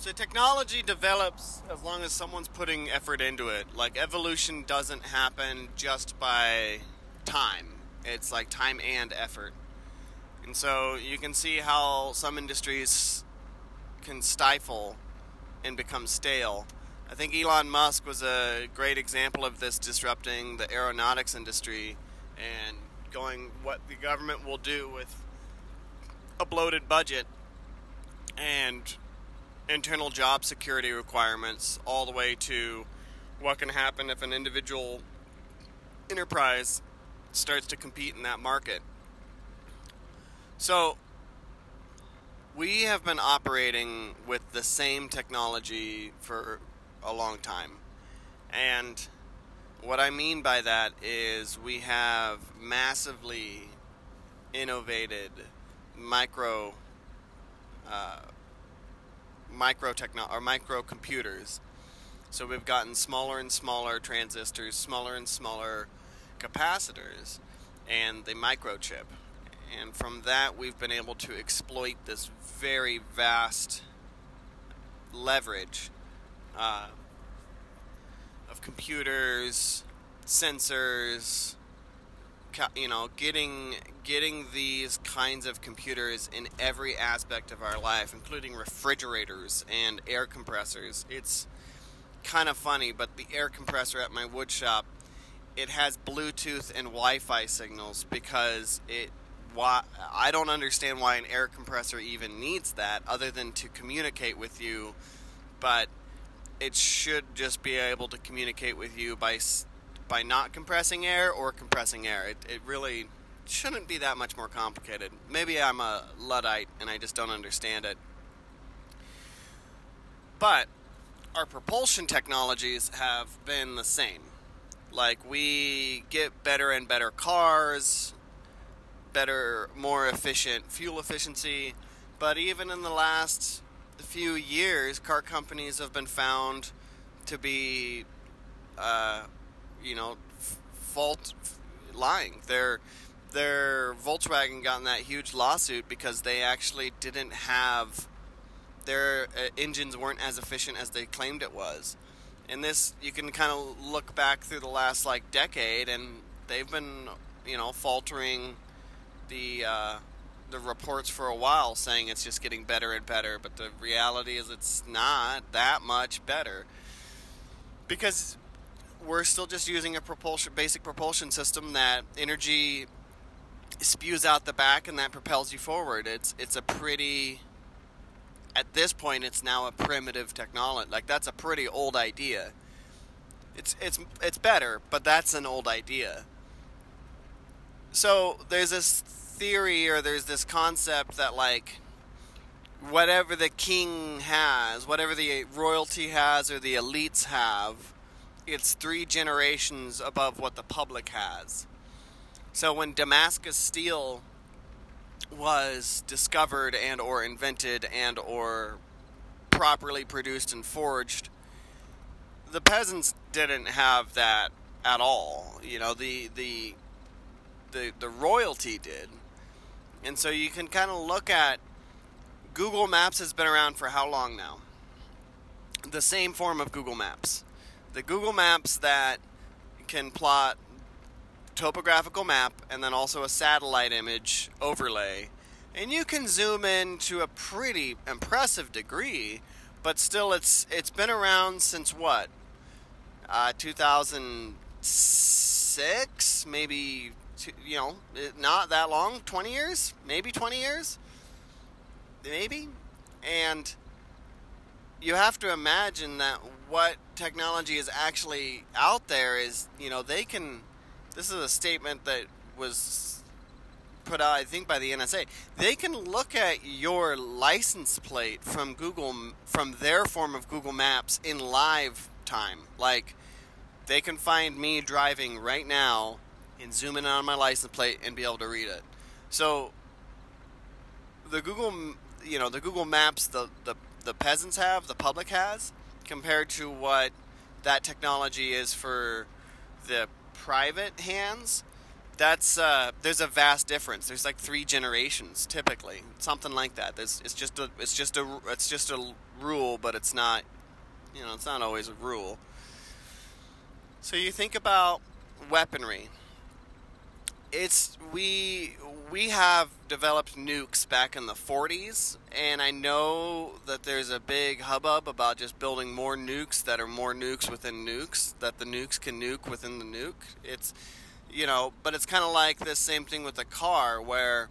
So technology develops as long as someone's putting effort into it. Like evolution doesn't happen just by time. It's like time and effort. And so you can see how some industries can stifle and become stale. I think Elon Musk was a great example of this disrupting the aeronautics industry and going what the government will do with a bloated budget and internal job security requirements all the way to what can happen if an individual enterprise starts to compete in that market. So, we have been operating with the same technology for a long time. And what I mean by that is we have massively innovated micro uh, micro or microcomputers. So we've gotten smaller and smaller transistors, smaller and smaller capacitors, and the microchip. And from that, we've been able to exploit this very vast leverage uh, of computers, sensors, you know, getting getting these kinds of computers in every aspect of our life, including refrigerators and air compressors. It's kind of funny, but the air compressor at my wood shop, it has Bluetooth and Wi-Fi signals because it. Why I don't understand why an air compressor even needs that, other than to communicate with you. But it should just be able to communicate with you by by not compressing air or compressing air. It, it really shouldn't be that much more complicated. Maybe I'm a Luddite and I just don't understand it. But our propulsion technologies have been the same. Like, we get better and better cars, better, more efficient fuel efficiency, but even in the last few years, car companies have been found to be uh, you know, fault lying. Their their Volkswagen got in that huge lawsuit because they actually didn't have their uh, engines weren't as efficient as they claimed it was. And this you can kind of look back through the last like decade, and they've been you know faltering the uh, the reports for a while, saying it's just getting better and better. But the reality is, it's not that much better because we're still just using a propulsion basic propulsion system that energy spews out the back and that propels you forward. It's it's a pretty at this point it's now a primitive technology. Like that's a pretty old idea. It's it's it's better, but that's an old idea. So there's this theory or there's this concept that like whatever the king has, whatever the royalty has or the elites have, it's three generations above what the public has. So when Damascus steel was discovered and or invented and or properly produced and forged, the peasants didn't have that at all. You know, the the the the royalty did. And so you can kind of look at Google Maps has been around for how long now? The same form of Google Maps the Google Maps that can plot topographical map and then also a satellite image overlay. And you can zoom in to a pretty impressive degree, but still it's it's been around since what? Uh, 2006, maybe you know, not that long, 20 years, maybe 20 years. Maybe. And you have to imagine that what technology is actually out there is, you know, they can. This is a statement that was put out, I think, by the NSA. They can look at your license plate from Google, from their form of Google Maps in live time. Like, they can find me driving right now and zoom in on my license plate and be able to read it. So, the Google, you know, the Google Maps, the the the peasants have, the public has, compared to what that technology is for the private hands, that's uh, there's a vast difference. There's like three generations typically, something like that. There's, it's just a it's just a it's just a rule, but it's not you know it's not always a rule. So you think about weaponry. It's we we have developed nukes back in the 40s, and I know that there's a big hubbub about just building more nukes that are more nukes within nukes that the nukes can nuke within the nuke. It's you know, but it's kind of like the same thing with a car where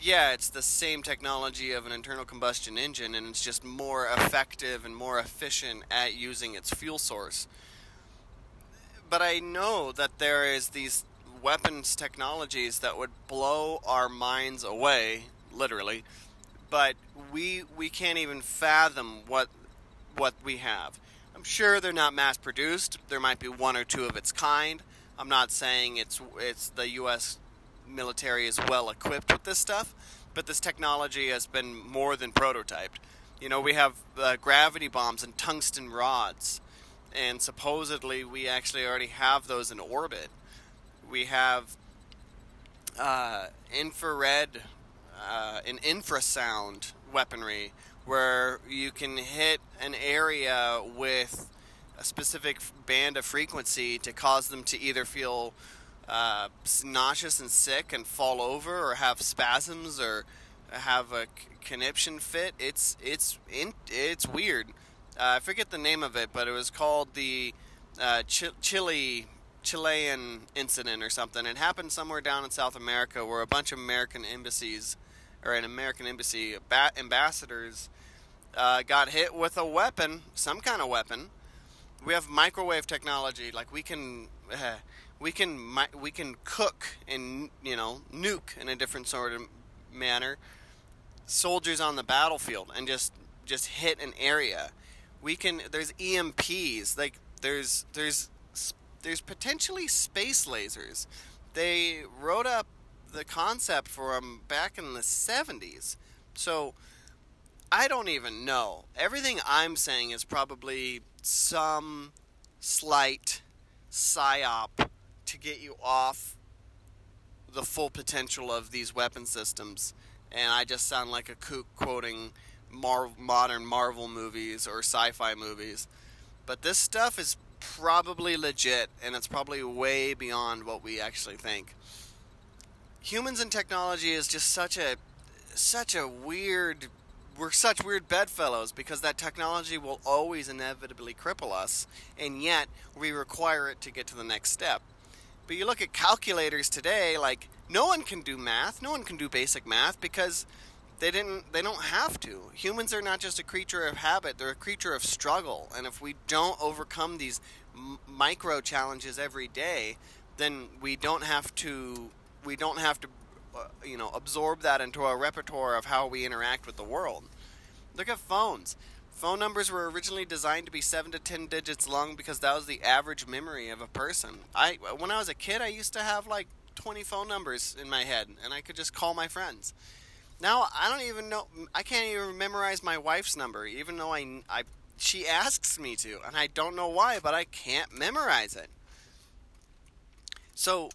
yeah, it's the same technology of an internal combustion engine and it's just more effective and more efficient at using its fuel source. But I know that there is these weapons technologies that would blow our minds away, literally, but we we can't even fathom what what we have. I'm sure they're not mass produced. There might be one or two of its kind. I'm not saying it's it's the U.S. military is well equipped with this stuff, but this technology has been more than prototyped. You know, we have uh, gravity bombs and tungsten rods, and supposedly we actually already have those in orbit. We have uh, infrared uh, and infrasound weaponry where you can hit an area with a specific band of frequency to cause them to either feel uh, nauseous and sick and fall over, or have spasms, or have a conniption fit. It's it's in, it's weird. Uh, I forget the name of it, but it was called the uh, Ch- Chile Chilean incident or something. It happened somewhere down in South America where a bunch of American embassies or an American embassy ambassadors uh, got hit with a weapon, some kind of weapon, we have microwave technology. Like we can uh, we can we can cook and you know nuke in a different sort of manner soldiers on the battlefield and just just hit an area. We can there's EMPs like there's there's there's potentially space lasers. They wrote up the concept for them back in the 70s. So I don't even know. Everything I'm saying is probably some slight psyop to get you off the full potential of these weapon systems. And I just sound like a kook quoting Mar- modern Marvel movies or sci fi movies. But this stuff is probably legit, and it's probably way beyond what we actually think. Humans and technology is just such a such a weird we're such weird bedfellows because that technology will always inevitably cripple us, and yet we require it to get to the next step. But you look at calculators today, like no one can do math, no one can do basic math because they didn't they don't have to. Humans are not just a creature of habit, they're a creature of struggle. And if we don't overcome these m- micro challenges every day, then we don't have to we don't have to uh, you know, absorb that into our repertoire of how we interact with the world. Look at phones. Phone numbers were originally designed to be 7 to 10 digits long because that was the average memory of a person. I when I was a kid, I used to have like 20 phone numbers in my head and I could just call my friends. Now, I don't even know I can't even memorize my wife's number even though I I she asks me to and I don't know why, but I can't memorize it. So,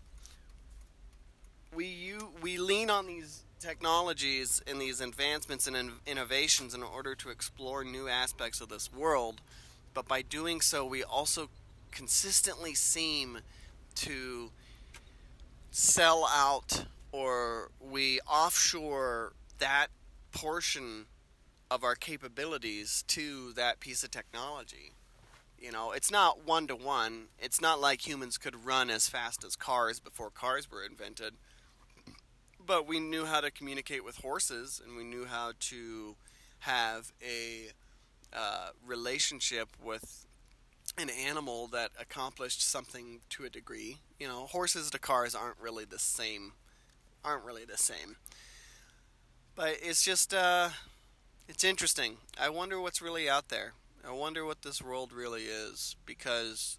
we you we lean on these technologies and these advancements and in innovations in order to explore new aspects of this world, but by doing so, we also consistently seem to sell out or we offshore that portion of our capabilities to that piece of technology. You know, it's not one to one. It's not like humans could run as fast as cars before cars were invented but we knew how to communicate with horses, and we knew how to have a uh, relationship with an animal that accomplished something to a degree. You know, horses to cars aren't really the same. Aren't really the same. But it's just, uh, it's interesting. I wonder what's really out there. I wonder what this world really is because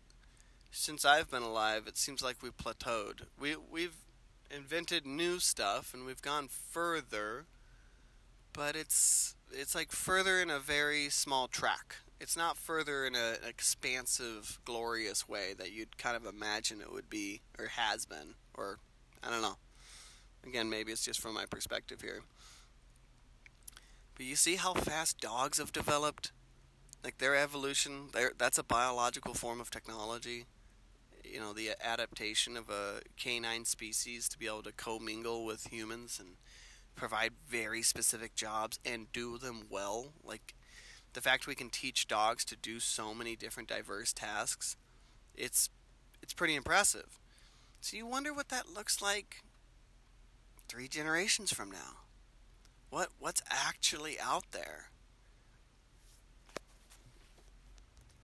since I've been alive, it seems like we've plateaued. We we've invented new stuff and we've gone further, but it's it's like further in a very small track. It's not further in a, an expansive, glorious way that you'd kind of imagine it would be or has been or I don't know. Again, maybe it's just from my perspective here. But you see how fast dogs have developed? Like their evolution, that's a biological form of technology. You know, the adaptation of a canine species to be able to commingle with humans and provide very specific jobs and do them well. Like the fact we can teach dogs to do so many different diverse tasks, it's it's pretty impressive. So you wonder what that looks like three generations from now. What what's actually out there?